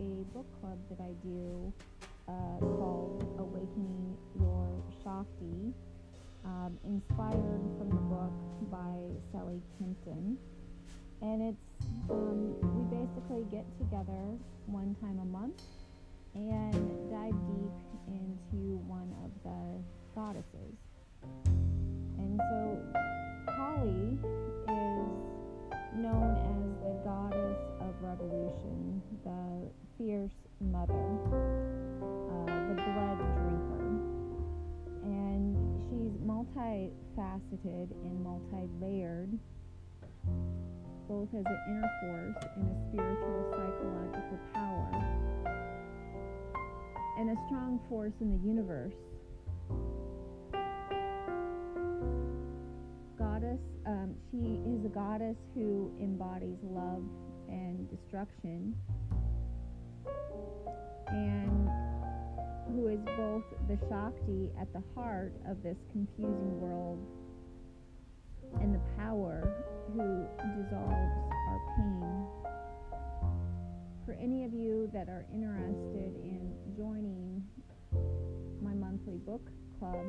a book club that I do uh, called Awakening Your Shakti, um, inspired from the book by Sally Kempton. And it's, um, we basically get together one time a month and dive deep into one of the goddesses. And so multifaceted and multi layered, both as an inner force and a spiritual psychological power, and a strong force in the universe. Goddess, um, she is a goddess who embodies love and destruction, and who is both the Shakti at the heart of this confusing world and the power who dissolves our pain. For any of you that are interested in joining my monthly book club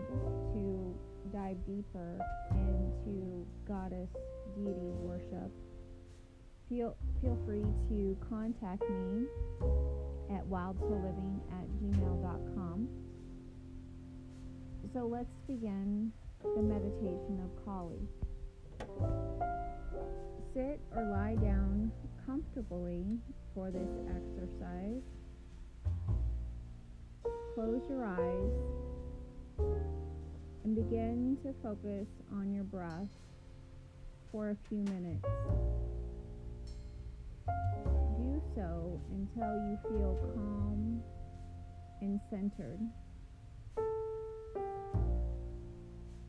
to dive deeper into goddess deity worship, feel, feel free to contact me wildsouliving at gmail.com. So let's begin the meditation of Kali. Sit or lie down comfortably for this exercise. Close your eyes and begin to focus on your breath for a few minutes. Until you feel calm and centered.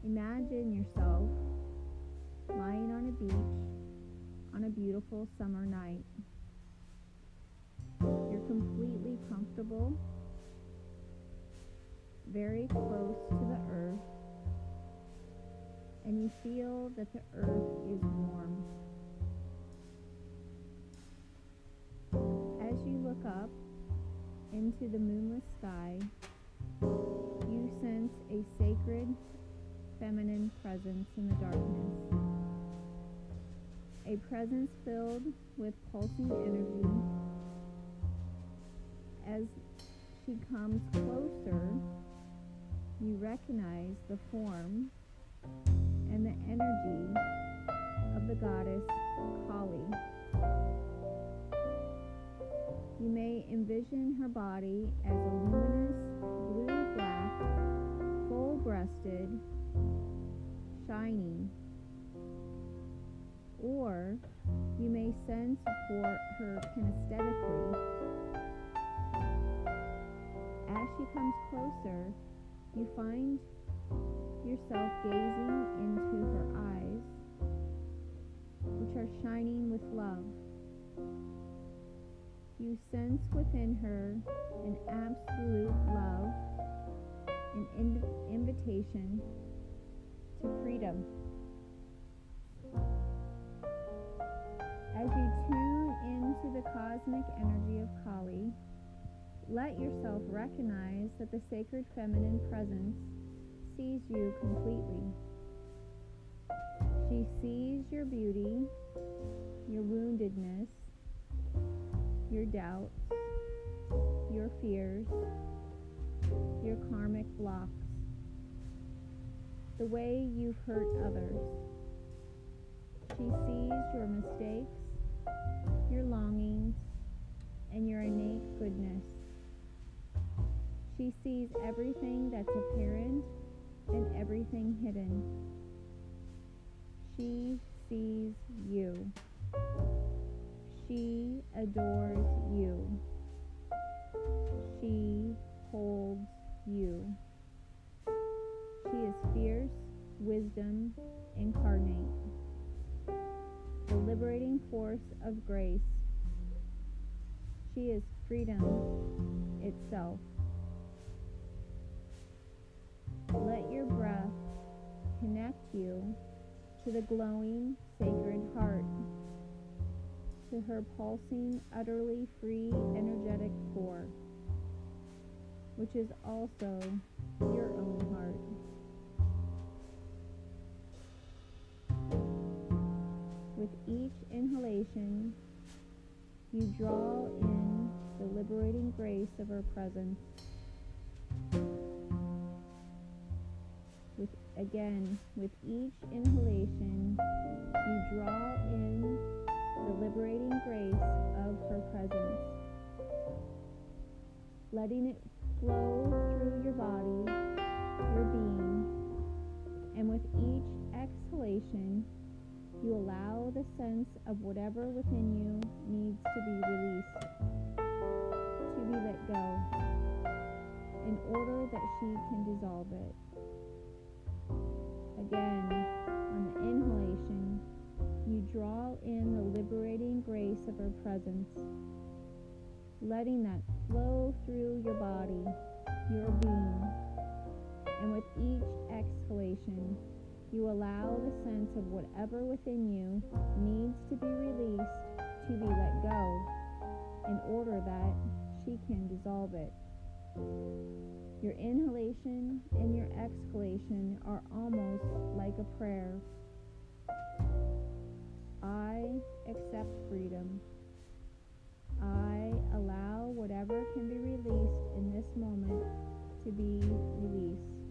Imagine yourself lying on a beach on a beautiful summer night. You're completely comfortable, very close to the earth, and you feel that the earth is warm. Look up into the moonless sky, you sense a sacred feminine presence in the darkness. A presence filled with pulsing energy. As she comes closer, you recognize the form and the energy of the goddess Kali. You may envision her body as a luminous blue black, full breasted, shining. Or you may sense for her kinesthetically. As she comes closer, you find yourself gazing into her eyes, which are shining with love. You sense within her an absolute love, an in- invitation to freedom. As you tune into the cosmic energy of Kali, let yourself recognize that the sacred feminine presence sees you completely. She sees your beauty, your woundedness, your doubts, your fears, your karmic blocks, the way you've hurt others. She sees your mistakes, your longings, and your innate goodness. She sees everything that's apparent and everything hidden. She sees you. She adores you. She holds you. She is fierce wisdom incarnate, the liberating force of grace. She is freedom itself. Let your breath connect you to the glowing sacred heart. To her pulsing, utterly free, energetic core, which is also your own heart. With each inhalation, you draw in the liberating grace of her presence. With again, with each inhalation, you draw in the liberating grace of her presence, letting it flow through your body, your being, and with each exhalation, you allow the sense of whatever within you needs to be released, to be let go, in order that she can dissolve it. Again, in the liberating grace of her presence, letting that flow through your body, your being. And with each exhalation, you allow the sense of whatever within you needs to be released to be let go in order that she can dissolve it. Your inhalation and your exhalation are almost like a prayer. I accept freedom. I allow whatever can be released in this moment to be released.